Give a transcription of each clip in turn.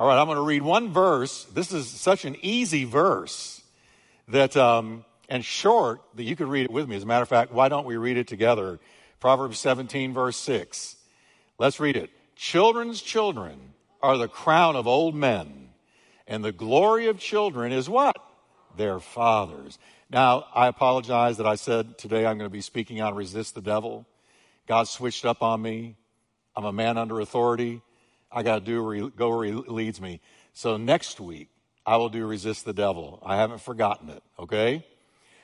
All right, I'm going to read one verse. This is such an easy verse that, um, and short that you could read it with me. As a matter of fact, why don't we read it together? Proverbs 17, verse 6. Let's read it. Children's children are the crown of old men, and the glory of children is what? Their fathers. Now, I apologize that I said today I'm going to be speaking on resist the devil. God switched up on me. I'm a man under authority. I got to do where he, go where he leads me. So next week, I will do resist the devil. I haven't forgotten it, okay?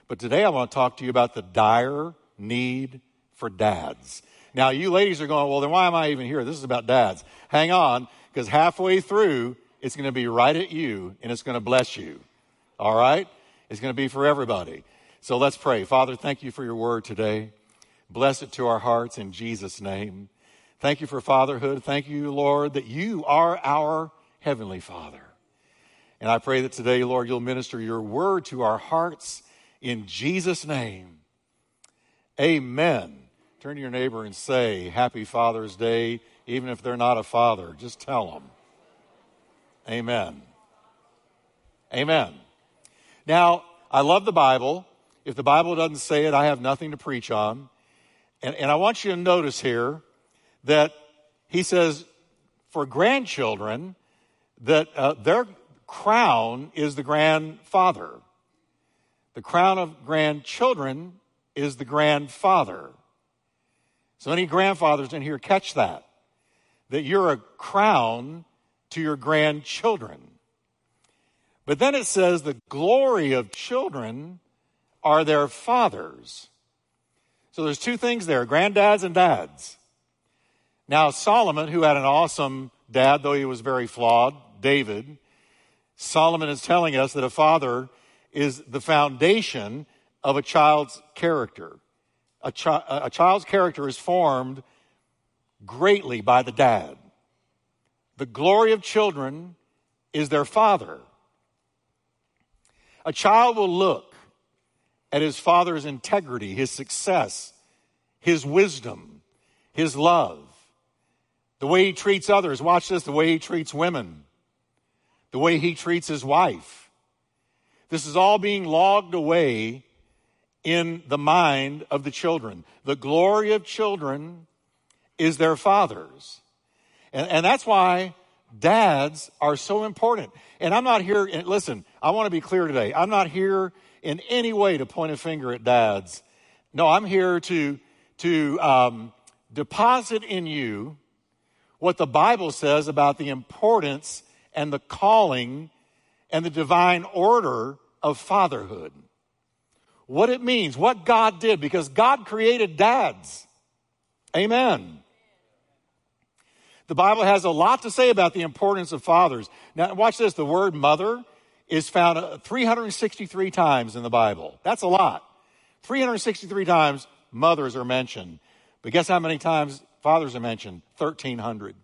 But today I want to talk to you about the dire need for dads. Now, you ladies are going, well, then why am I even here? This is about dads. Hang on, because halfway through, it's going to be right at you and it's going to bless you. All right? It's going to be for everybody. So let's pray. Father, thank you for your word today. Bless it to our hearts in Jesus' name. Thank you for fatherhood. Thank you, Lord, that you are our Heavenly Father. And I pray that today, Lord, you'll minister your word to our hearts in Jesus' name. Amen. Turn to your neighbor and say, Happy Father's Day, even if they're not a father. Just tell them. Amen. Amen. Now, I love the Bible. If the Bible doesn't say it, I have nothing to preach on. And, and I want you to notice here that he says for grandchildren that uh, their crown is the grandfather. The crown of grandchildren is the grandfather. So, any grandfathers in here catch that? That you're a crown to your grandchildren. But then it says the glory of children are their fathers. So there's two things there granddads and dads. Now, Solomon, who had an awesome dad, though he was very flawed, David, Solomon is telling us that a father is the foundation of a child's character. A, chi- a child's character is formed greatly by the dad. The glory of children is their father. A child will look at his father's integrity, his success, his wisdom, his love the way he treats others. Watch this the way he treats women, the way he treats his wife. This is all being logged away in the mind of the children. The glory of children is their fathers. And, and that's why dads are so important. And I'm not here, listen, I want to be clear today. I'm not here in any way to point a finger at dads. No, I'm here to, to um, deposit in you what the Bible says about the importance and the calling and the divine order of fatherhood. What it means, what God did, because God created dads. Amen. The Bible has a lot to say about the importance of fathers. Now, watch this the word mother is found uh, 363 times in the Bible. That's a lot. 363 times mothers are mentioned. But guess how many times Fathers are mentioned 1,300.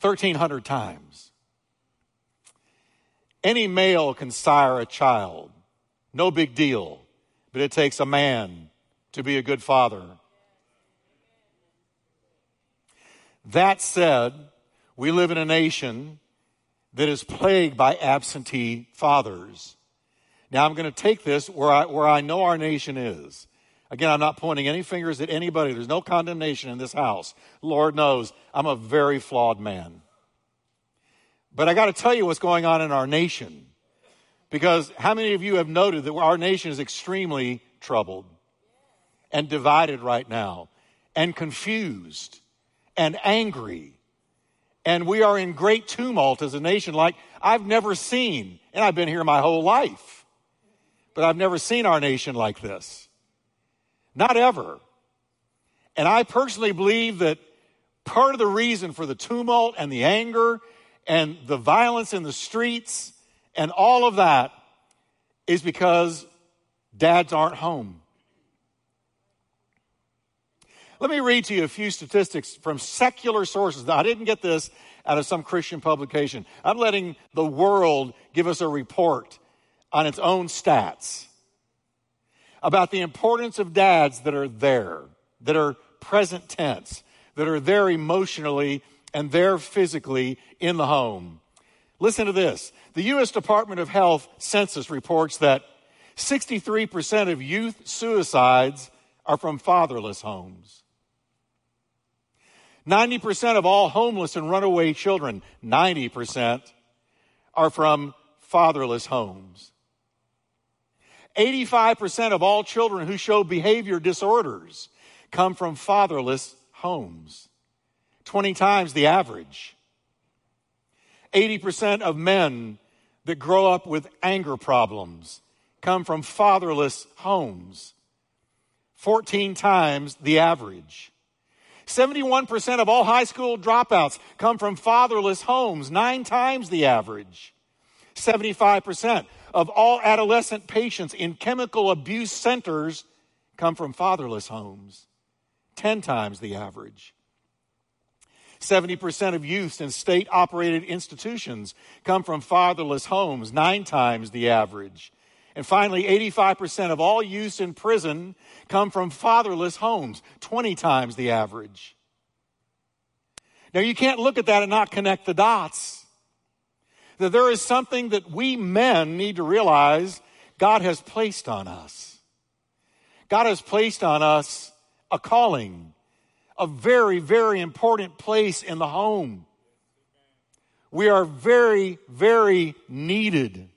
1,300 times. Any male can sire a child. No big deal. But it takes a man to be a good father. That said, we live in a nation that is plagued by absentee fathers. Now, I'm going to take this where I, where I know our nation is. Again, I'm not pointing any fingers at anybody. There's no condemnation in this house. Lord knows I'm a very flawed man. But I got to tell you what's going on in our nation. Because how many of you have noted that our nation is extremely troubled and divided right now and confused and angry? And we are in great tumult as a nation like I've never seen. And I've been here my whole life. But I've never seen our nation like this. Not ever. And I personally believe that part of the reason for the tumult and the anger and the violence in the streets and all of that is because dads aren't home. Let me read to you a few statistics from secular sources. Now, I didn't get this out of some Christian publication. I'm letting the world give us a report on its own stats about the importance of dads that are there, that are present tense, that are there emotionally and they're physically in the home. Listen to this. The U.S. Department of Health census reports that 63% of youth suicides are from fatherless homes. 90% of all homeless and runaway children, 90%, are from fatherless homes. 85% of all children who show behavior disorders come from fatherless homes, 20 times the average. 80% of men that grow up with anger problems come from fatherless homes, 14 times the average. 71% of all high school dropouts come from fatherless homes, nine times the average. 75% of all adolescent patients in chemical abuse centers come from fatherless homes, 10 times the average. 70% of youth in state operated institutions come from fatherless homes, nine times the average. And finally, 85% of all youths in prison come from fatherless homes, 20 times the average. Now, you can't look at that and not connect the dots. That there is something that we men need to realize God has placed on us. God has placed on us a calling, a very, very important place in the home. We are very, very needed.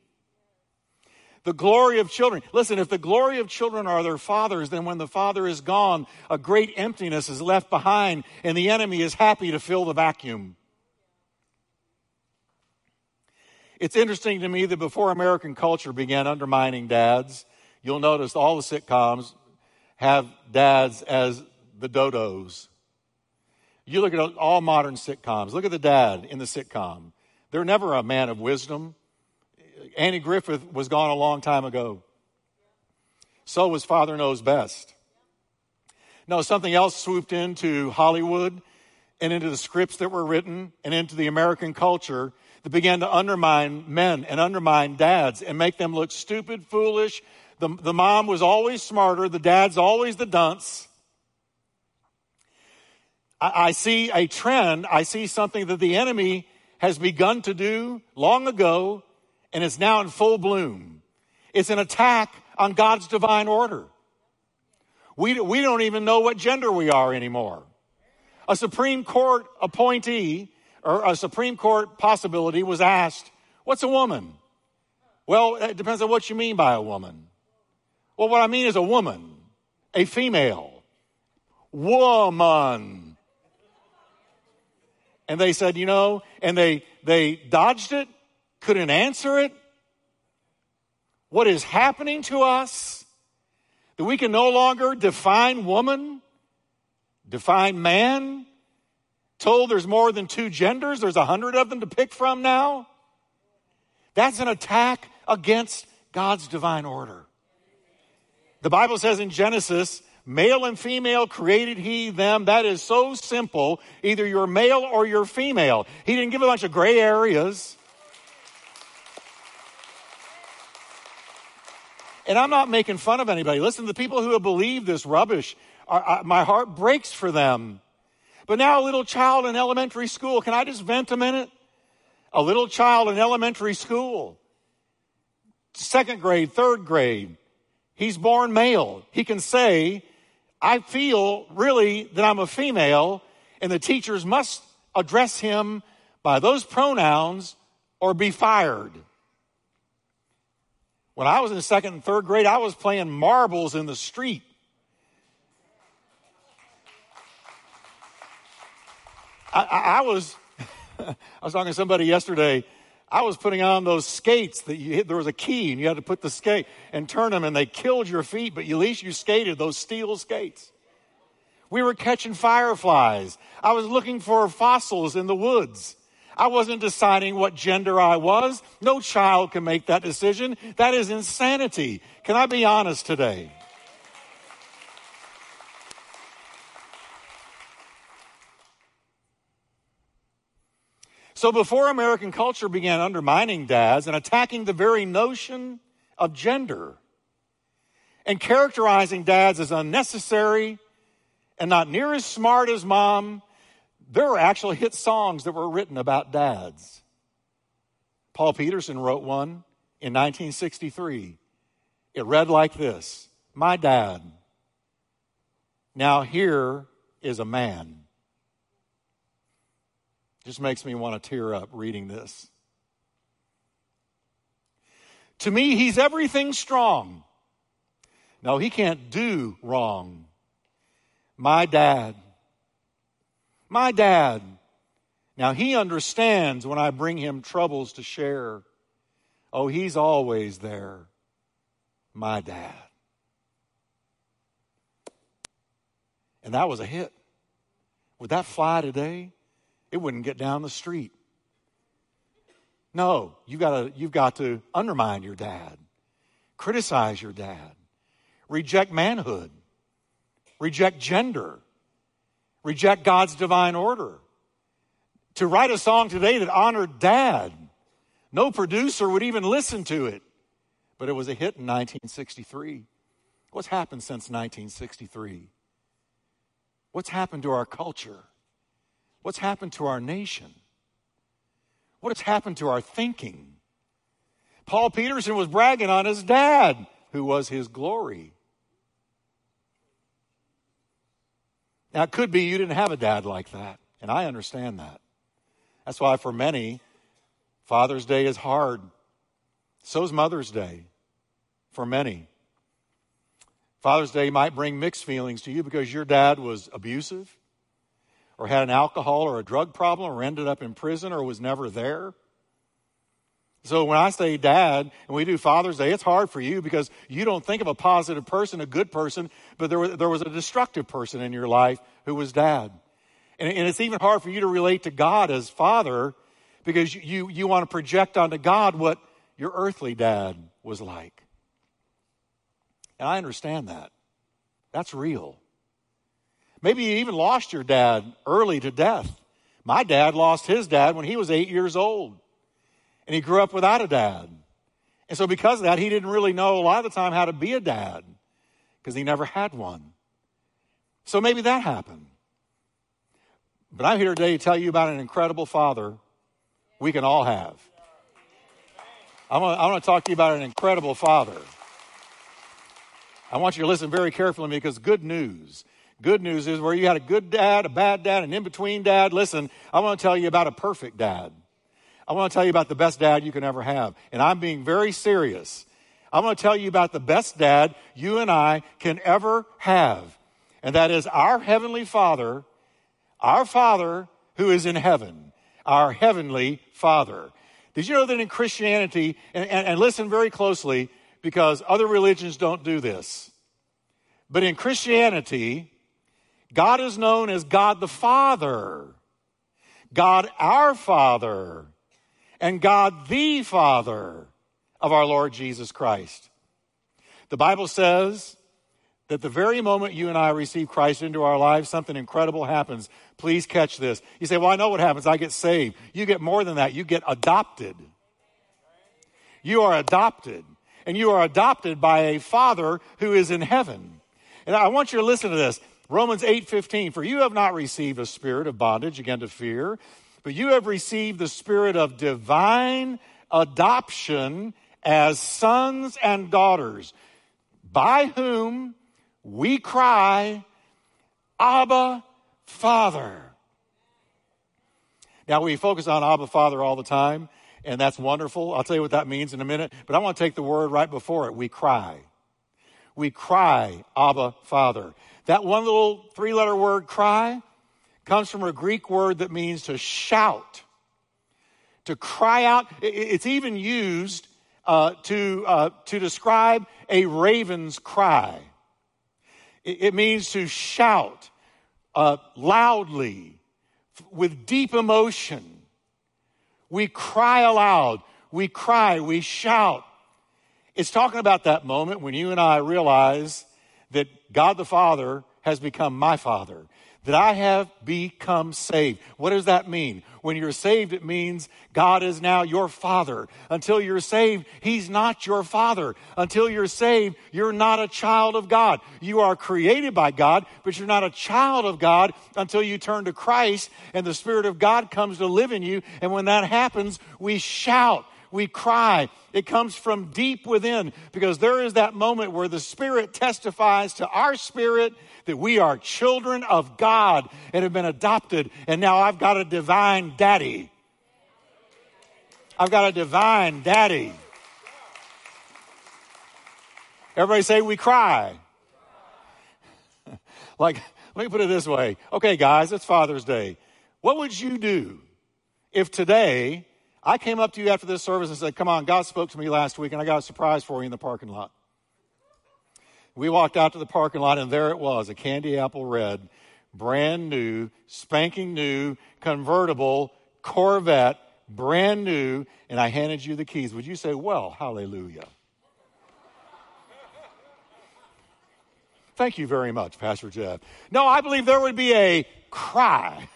The glory of children. Listen, if the glory of children are their fathers, then when the father is gone, a great emptiness is left behind, and the enemy is happy to fill the vacuum. It's interesting to me that before American culture began undermining dads, you'll notice all the sitcoms have dads as the dodos. You look at all modern sitcoms, look at the dad in the sitcom. They're never a man of wisdom. Andy Griffith was gone a long time ago. So was Father Knows Best. No, something else swooped into Hollywood and into the scripts that were written and into the American culture that began to undermine men and undermine dads and make them look stupid, foolish. The, the mom was always smarter, the dad's always the dunce. I, I see a trend, I see something that the enemy has begun to do long ago and it's now in full bloom. It's an attack on God's divine order. We, we don't even know what gender we are anymore. A Supreme Court appointee or a Supreme Court possibility was asked, What's a woman? Well, it depends on what you mean by a woman. Well, what I mean is a woman, a female, woman. And they said, you know, and they, they dodged it couldn't answer it. What is happening to us? That we can no longer define woman, define man, told there's more than two genders, there's a hundred of them to pick from now. That's an attack against God's divine order. The Bible says in Genesis, male and female created he them. That is so simple. Either you're male or you're female. He didn't give a bunch of gray areas. And I'm not making fun of anybody. Listen, the people who have believed this rubbish, are, I, my heart breaks for them. But now a little child in elementary school, can I just vent a minute? A little child in elementary school, second grade, third grade, he's born male. He can say, I feel really that I'm a female, and the teachers must address him by those pronouns or be fired. When I was in second and third grade, I was playing marbles in the street. I, I, I was, I was talking to somebody yesterday. I was putting on those skates that you hit, there was a key and you had to put the skate and turn them and they killed your feet, but at least you skated those steel skates. We were catching fireflies. I was looking for fossils in the woods. I wasn't deciding what gender I was. No child can make that decision. That is insanity. Can I be honest today? So before American culture began undermining dads and attacking the very notion of gender and characterizing dads as unnecessary and not near as smart as mom, there were actually hit songs that were written about dads. Paul Petersen wrote one in 1963. It read like this My dad. Now here is a man. Just makes me want to tear up reading this. To me, he's everything strong. No, he can't do wrong. My dad. My dad. Now he understands when I bring him troubles to share. Oh, he's always there. My dad. And that was a hit. Would that fly today? It wouldn't get down the street. No, you gotta, you've got to undermine your dad, criticize your dad, reject manhood, reject gender, reject God's divine order. To write a song today that honored dad, no producer would even listen to it, but it was a hit in 1963. What's happened since 1963? What's happened to our culture? What's happened to our nation? What has happened to our thinking? Paul Petersen was bragging on his dad, who was his glory. Now, it could be you didn't have a dad like that, and I understand that. That's why, for many, Father's Day is hard. So is Mother's Day for many. Father's Day might bring mixed feelings to you because your dad was abusive, or had an alcohol or a drug problem or ended up in prison or was never there. So when I say dad and we do Father's Day, it's hard for you because you don't think of a positive person, a good person, but there was, there was a destructive person in your life who was dad. And, and it's even hard for you to relate to God as father because you, you want to project onto God what your earthly dad was like. And I understand that. That's real. Maybe you even lost your dad early to death. My dad lost his dad when he was eight years old. And he grew up without a dad. And so because of that, he didn't really know a lot of the time how to be a dad because he never had one. So maybe that happened. But I'm here today to tell you about an incredible father we can all have. I want to talk to you about an incredible father. I want you to listen very carefully because good news Good news is where you had a good dad, a bad dad, an in between dad. Listen, I want to tell you about a perfect dad. I want to tell you about the best dad you can ever have. And I'm being very serious. I want to tell you about the best dad you and I can ever have. And that is our Heavenly Father, our Father who is in heaven, our Heavenly Father. Did you know that in Christianity, and, and, and listen very closely because other religions don't do this, but in Christianity, God is known as God the Father, God our Father, and God the Father of our Lord Jesus Christ. The Bible says that the very moment you and I receive Christ into our lives, something incredible happens. Please catch this. You say, Well, I know what happens. I get saved. You get more than that. You get adopted. You are adopted. And you are adopted by a Father who is in heaven. And I want you to listen to this. Romans 8:15 For you have not received a spirit of bondage again to fear, but you have received the spirit of divine adoption as sons and daughters, by whom we cry, Abba, Father. Now, we focus on Abba, Father all the time, and that's wonderful. I'll tell you what that means in a minute, but I want to take the word right before it. We cry. We cry, Abba, Father. That one little three letter word, cry, comes from a Greek word that means to shout, to cry out. It's even used uh, to, uh, to describe a raven's cry. It, means to shout uh, loudly, with deep emotion. We cry aloud, we cry, we shout. It's talking about that moment when you and I realize that God the Father has become my Father, that I have become saved. What does that mean? When you're saved, it means God is now your Father. Until you're saved, He's not your Father. Until you're saved, you're not a child of God. You are created by God, but you're not a child of God until you turn to Christ and the Spirit of God comes to live in you. And when that happens, we shout we cry. It comes from deep within because there is that moment where the Spirit testifies to our spirit that we are children of God and have been adopted, and now I've got a divine daddy. I've got a divine daddy. Everybody say, We cry. like, let me put it this way. Okay, guys, it's Father's Day. What would you do if today I came up to you after this service and said, Come on, God spoke to me last week, and I got a surprise for you in the parking lot? We walked out to the parking lot, and there it was a candy apple red, brand new, spanking new, convertible Corvette, brand new, and I handed you the keys. Would you say, Well, hallelujah? Thank you very much, Pastor Jeff. No, I believe there would be a cry.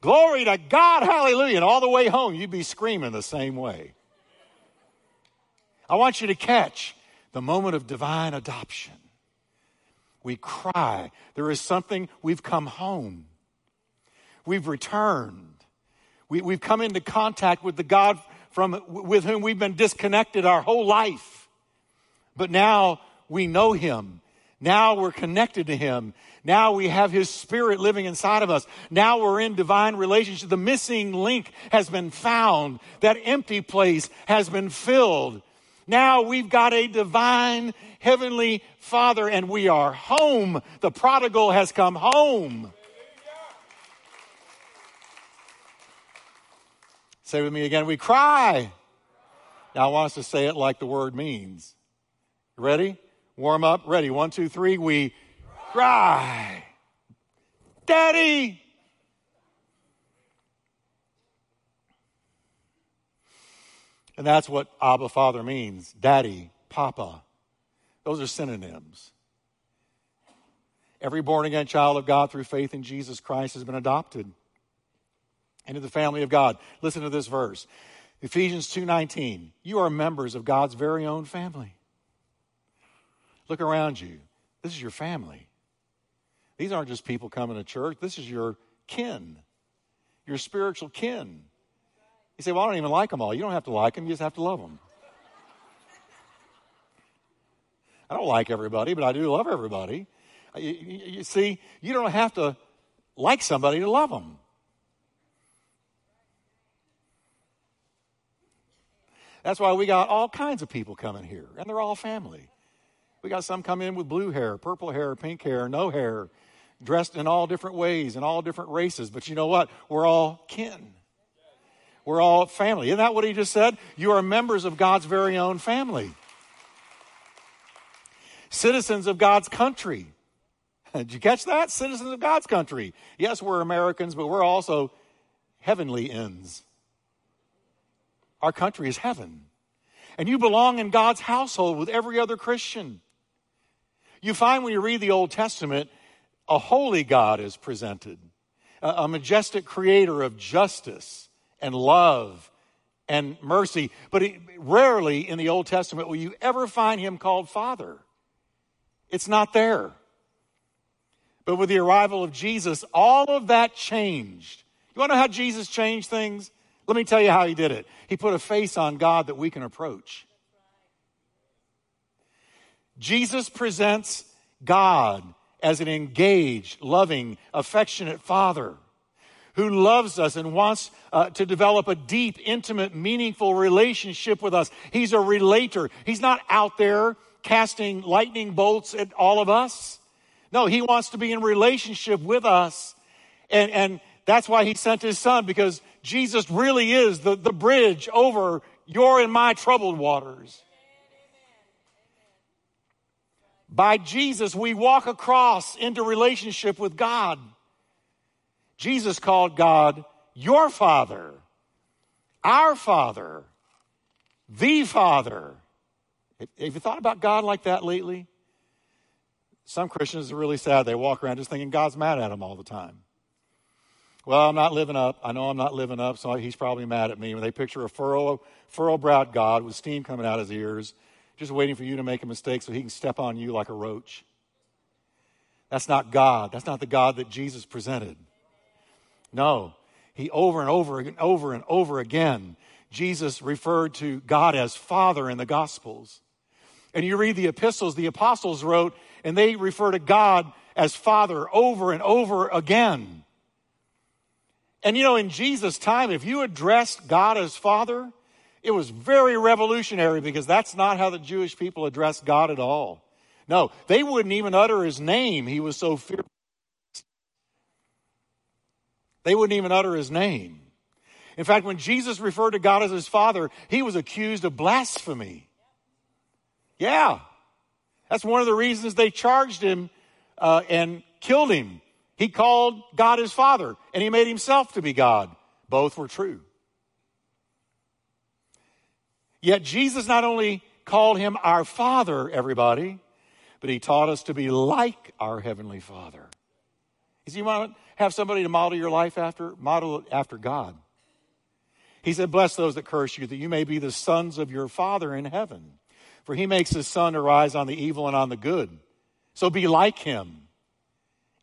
Glory to God, hallelujah. And all the way home, you'd be screaming the same way. I want you to catch the moment of divine adoption. We cry. There is something, we've come home. We've returned. We, we've come into contact with the God from, with whom we've been disconnected our whole life. But now we know Him. Now we're connected to Him. Now we have His Spirit living inside of us. Now we're in divine relationship. The missing link has been found. That empty place has been filled. Now we've got a divine heavenly Father and we are home. The prodigal has come home. Say with me again, we cry. Now I want us to say it like the word means. Ready? Warm up. Ready? One, two, three. We cry. Daddy. And that's what Abba Father means Daddy, Papa. Those are synonyms. Every born again child of God through faith in Jesus Christ has been adopted into the family of God. Listen to this verse. Ephesians 2:19. You are members of God's very own family. Look around you. This is your family. These aren't just people coming to church. This is your kin, your spiritual kin. You say, Well, I don't even like them all. You don't have to like them, you just have to love them. I don't like everybody, but I do love everybody. Uh, you, you, you, see, you don't have to like somebody to love them. That's why we got all kinds of people coming here, and they're all family. We got some come in with blue hair, purple hair, pink hair, no hair, dressed in all different ways and all different races. But you know what? We're all kin. We're all family. Isn't that what he just said? You are members of God's very own family. Citizens of God's country. Did you catch that? Citizens of God's country. Yes, we're Americans, but we're also heavenly ends. Our country is heaven. And you belong in God's household with every other Christian. You find when you read the Old Testament, a holy God is presented, a, majestic creator of justice and love and mercy. But rarely in the Old Testament will you ever find him called Father. It's not there. But with the arrival of Jesus, all of that changed. You want to know how Jesus changed things? Let me tell you how he did it. He put a face on God that we can approach. Jesus presents God as an engaged, loving, affectionate father who loves us and wants uh, to develop a deep, intimate, meaningful relationship with us. He's a relator. He's not out there casting lightning bolts at all of us. No, he wants to be in relationship with us. And, and that's why he sent his son, because Jesus really is the, the bridge over your and my troubled waters. By Jesus, we walk across into relationship with God. Jesus called God your Father, our Father, the Father. Have you thought about God like that lately? Some Christians are really sad. They walk around just thinking God's mad at them all the time. Well, I'm not living up. I know I'm not living up, so he's probably mad at me. When they picture a furrow, furrow browed God with steam coming out of his ears, just waiting for you to make a mistake so he can step on you like a roach. That's not God. That's not the God that Jesus presented. No. He over and over and over and over again, Jesus referred to God as Father in the Gospels. And you read the epistles the apostles wrote, and they refer to God as Father over and over again. And you know, in Jesus' time, if you addressed God as Father, it was very revolutionary because that's not how the Jewish people addressed God at all. No, they wouldn't even utter his name. He was so fearful. They wouldn't even utter his name. In fact, when Jesus referred to God as his father, he was accused of blasphemy. Yeah. That's one of the reasons they charged him uh, and killed him. He called God his father, and he made himself to be God. Both were true. Yet Jesus not only called him our Father, everybody, but he taught us to be like our Heavenly Father. Is you want to have somebody to model your life after? Model it after God. He said, Bless those that curse you, that you may be the sons of your Father in heaven. For he makes his sun arise on the evil and on the good. So be like him.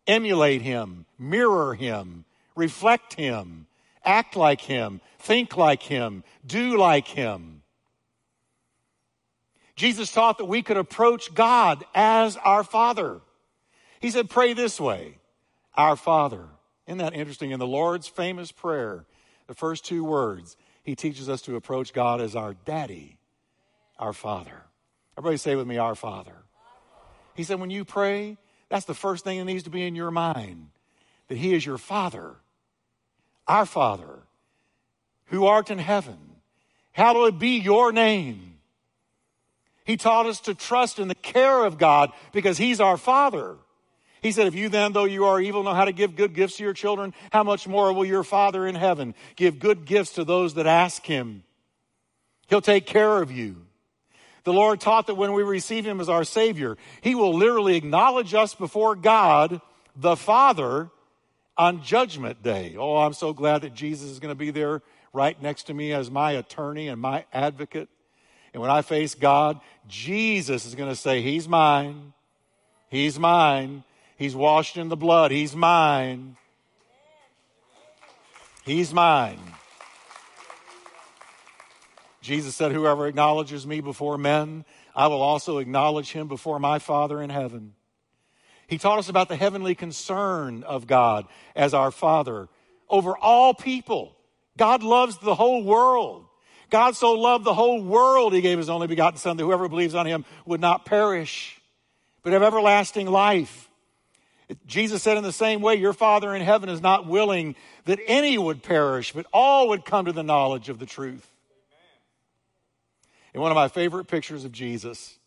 Emulate him. Mirror him. Reflect him. Act like him. Think like him. Do like him. Jesus taught that we could approach God as our Father. He said, Pray this way Our Father. Isn't that interesting? In the Lord's famous prayer, the first two words, He teaches us to approach God as our Daddy, our Father. Everybody say with me, Our Father. He said, When you pray, that's the first thing that needs to be in your mind that He is your Father, our Father, who art in heaven. Hallowed be your name. He taught us to trust in the care of God because He's our Father. He said, If you then, though you are evil, know how to give good gifts to your children, how much more will your Father in heaven give good gifts to those that ask Him? He'll take care of you. The Lord taught that when we receive Him as our Savior, He will literally acknowledge us before God, the Father, on Judgment Day. Oh, I'm so glad that Jesus is going to be there right next to me as my attorney and my advocate. And when I face God, Jesus is going to say, He's mine. He's mine. He's washed in the blood. He's mine. He's mine. Jesus said, Whoever acknowledges me before men, I will also acknowledge him before my Father in heaven. He taught us about the heavenly concern of God as our Father over all people. God loves the whole world. God so loved the whole world, he gave his only begotten Son, that whoever believes on him would not perish, but have everlasting life. Jesus said in the same way, Your Father in heaven is not willing that any would perish, but all would come to the knowledge of the truth. And one of my favorite pictures of Jesus,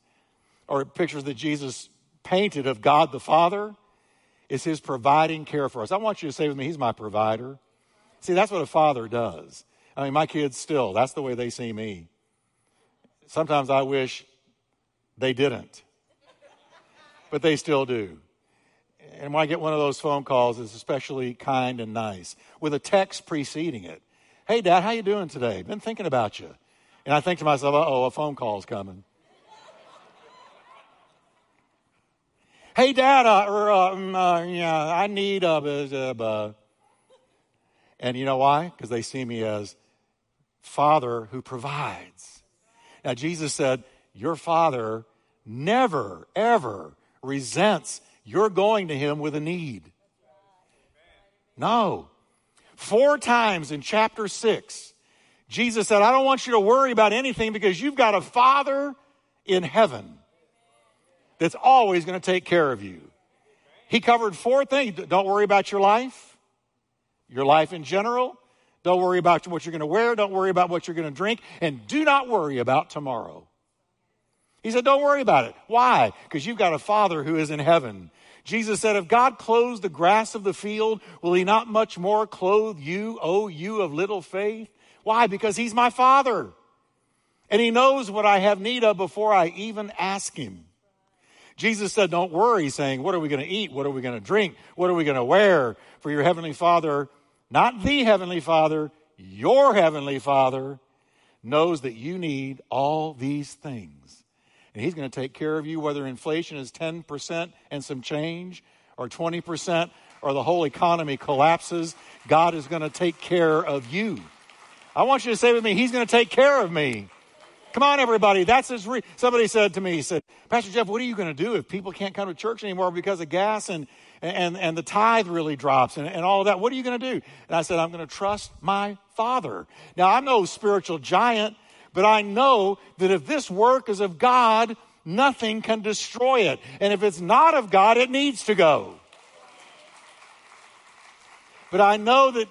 or pictures that Jesus painted of God the Father, is his providing care for us. I want you to say with me, He's my provider. See, that's what a father does. I mean, my kids still, that's the way they see me. Sometimes I wish they didn't, but they still do. And when I get one of those phone calls, it's especially kind and nice with a text preceding it. Hey, Dad, how you doing today? Been thinking about you. And I think to myself, oh, a phone call's coming. hey, Dad, uh, or, uh, mm, uh, yeah, I need a. Uh, and you know why? Because they see me as Father who provides. Now, Jesus said, Your Father never, ever resents your going to Him with a need. No. Four times in chapter 6, Jesus said, I don't want you to worry about anything because you've got a Father in heaven that's always going to take care of you. He covered four things. Don't worry about your life, your life in general, don't worry about what you're going to wear. Don't worry about what you're going to drink. And do not worry about tomorrow. He said, Don't worry about it. Why? Because you've got a Father who is in heaven. Jesus said, If God clothes the grass of the field, will he not much more clothe you, O you of little faith? Why? Because he's my Father. And he knows what I have need of before I even ask him. Jesus said, Don't worry, saying, What are we going to eat? What are we going to drink? What are we going to wear? For your heavenly Father, not the heavenly Father, your heavenly Father knows that you need all these things. And He's going to take care of you, whether inflation is 10% and some change, or 20%, or the whole economy collapses. God is going to take care of you. I want you to say with me, He's going to take care of me. Come on, everybody. That's his. Re- Somebody said to me, he said, Pastor Jeff, what are you going to do if people can't come to church anymore because of gas and, and, and the tithe really drops and, and all of that? What are you going to do? And I said, I'm going to trust my Father. Now, I'm no spiritual giant, but I know that if this work is of God, nothing can destroy it. And if it's not of God, it needs to go. But I know that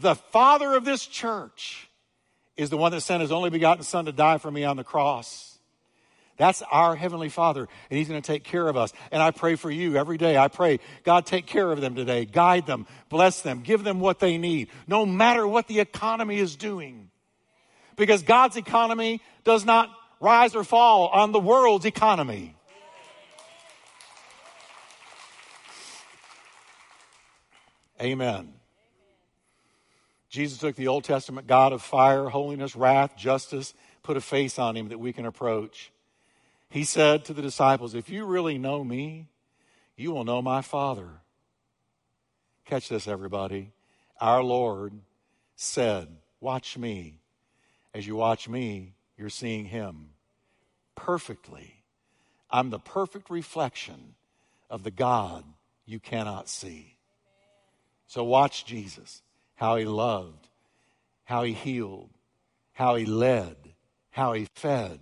the Father of this church, is the one that sent his only begotten Son to die for me on the cross. That's our Heavenly Father, and He's going to take care of us. And I pray for you every day. I pray, God, take care of them today. Guide them, bless them, give them what they need, no matter what the economy is doing. Because God's economy does not rise or fall on the world's economy. Amen. Jesus took the Old Testament God of fire, holiness, wrath, justice, put a face on him that we can approach. He said to the disciples, If you really know me, you will know my Father. Catch this, everybody. Our Lord said, Watch me. As you watch me, you're seeing him perfectly. I'm the perfect reflection of the God you cannot see. So watch Jesus how he loved, how he healed, how he led, how he fed,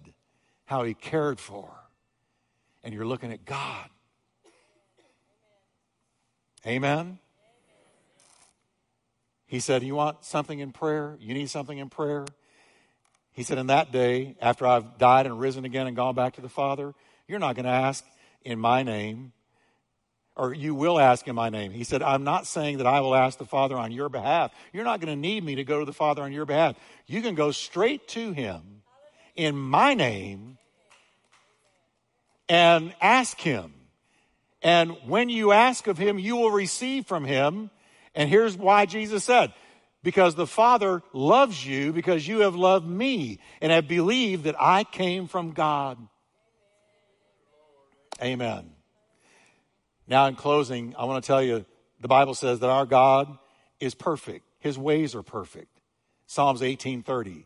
how he cared for. And you're looking at God. Amen. He said, You want something in prayer? You need something in prayer? He said, In that day, after I've died and risen again and gone back to the Father, you're not going to ask in my name or you will ask in my name. He said, I'm not saying that I will ask the Father on your behalf. You're not going to need me to go to the Father on your behalf. You can go straight to Him in my name and ask Him. And when you ask of Him, you will receive from Him. And here's why Jesus said, because the Father loves you because you have loved me and have believed that I came from God. Amen. Now, in closing, I want to tell you the Bible says that our God is perfect, His ways are perfect. Psalms 18:30.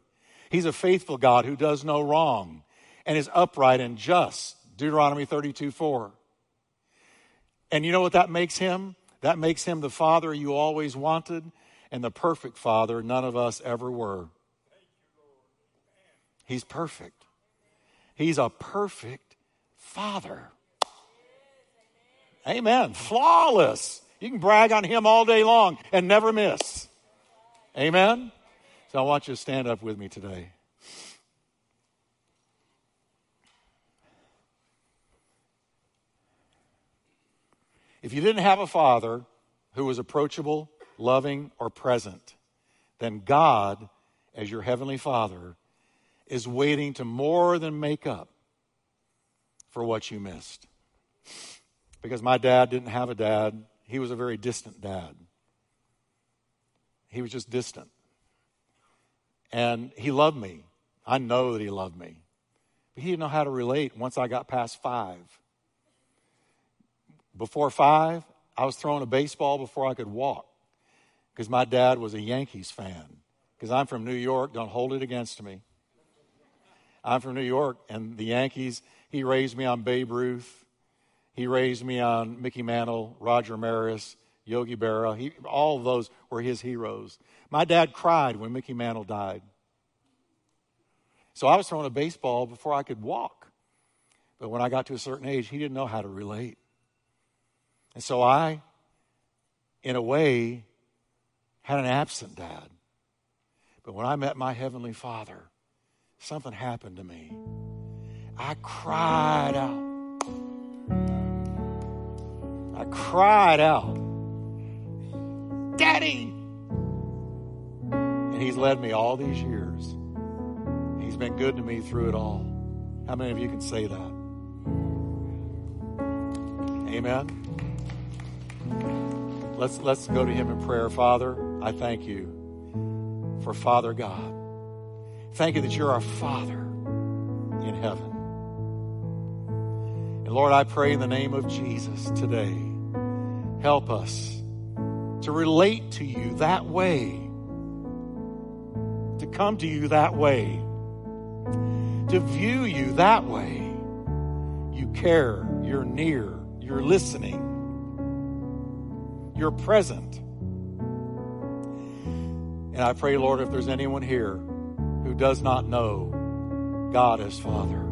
He's a faithful God who does no wrong and is upright and just. Deuteronomy 32 4. And you know what that makes him? That makes him the father you always wanted and the perfect father none of us ever were. He's perfect. He's a perfect father. Amen. Flawless. You can brag on him all day long and never miss. Amen. So I want you to stand up with me today. If you didn't have a father who was approachable, loving, or present, then God, as your heavenly father, is waiting to more than make up for what you missed because my dad didn't have a dad. He was a very distant dad. He was just distant. And he loved me. I know that he loved me. But he didn't know how to relate once I got past five. Before five, I was throwing a baseball before I could walk because my dad was a Yankees fan. Because I'm from New York, don't hold it against me. I'm from New York, and the Yankees, he raised me on Babe Ruth. He raised me on Mickey Mantle, Roger Maris, Yogi Berra. He, all of those were his heroes. My dad cried when Mickey Mantle died. So I was throwing a baseball before I could walk. But when I got to a certain age, he didn't know how to relate. And so I, in a way, had an absent dad. But when I met my Heavenly Father, something happened to me. I cried out. I cried out, Daddy! And He's led me all these years. He's been good to me through it all. How many of you can say that? Amen. Let's, let's go to him in prayer. Father, I thank you for Father God. Thank you that you're our Father in heaven. And Lord, I pray in the name of Jesus today, help us to relate to you that way, to come to you that way, to view you that way. You care, you're near, you're listening, you're present. And I pray, Lord, if there's anyone here who does not know God as Father,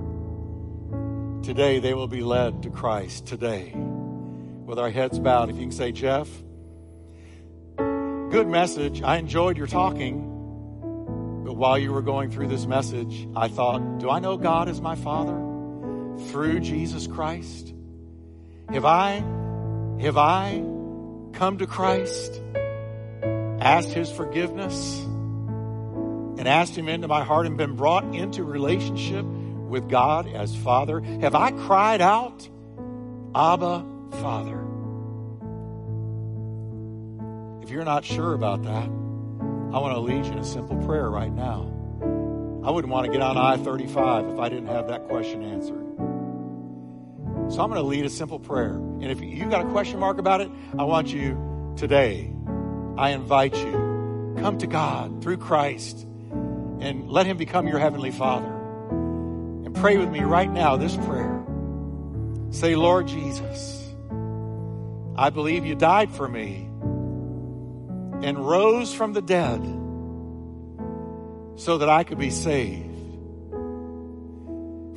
today they will be led to Christ today. With our heads bowed, if you can say, Jeff, good message. I enjoyed your talking. But while you were going through this message, I thought, do I know God as my Father through Jesus Christ? Have I, have I come to Christ, asked His forgiveness, and asked Him into my heart and been brought into relationship with God as Father? Have I cried out, Abba, Father? If you're not sure about that, I want to lead you in a simple prayer right now. I wouldn't want to get on I 35 if I didn't have that question answered. So I'm going to lead a simple prayer. And if you got a question mark about it, I want you today, I invite you, come to God through Christ and let Him become your Heavenly Father. Pray with me right now this prayer. Say, Lord Jesus, I believe you died for me and rose from the dead so that I could be saved.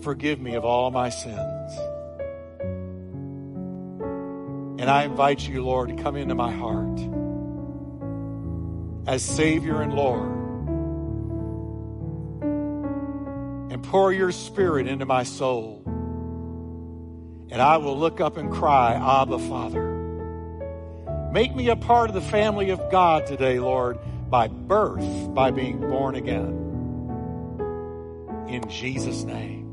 Forgive me of all my sins. And I invite you, Lord, to come into my heart as Savior and Lord and pour your Spirit into my soul. And I will look up and cry, Abba, Father. Make me a part of the family of God today, Lord, by birth, by being born again. In Jesus' name.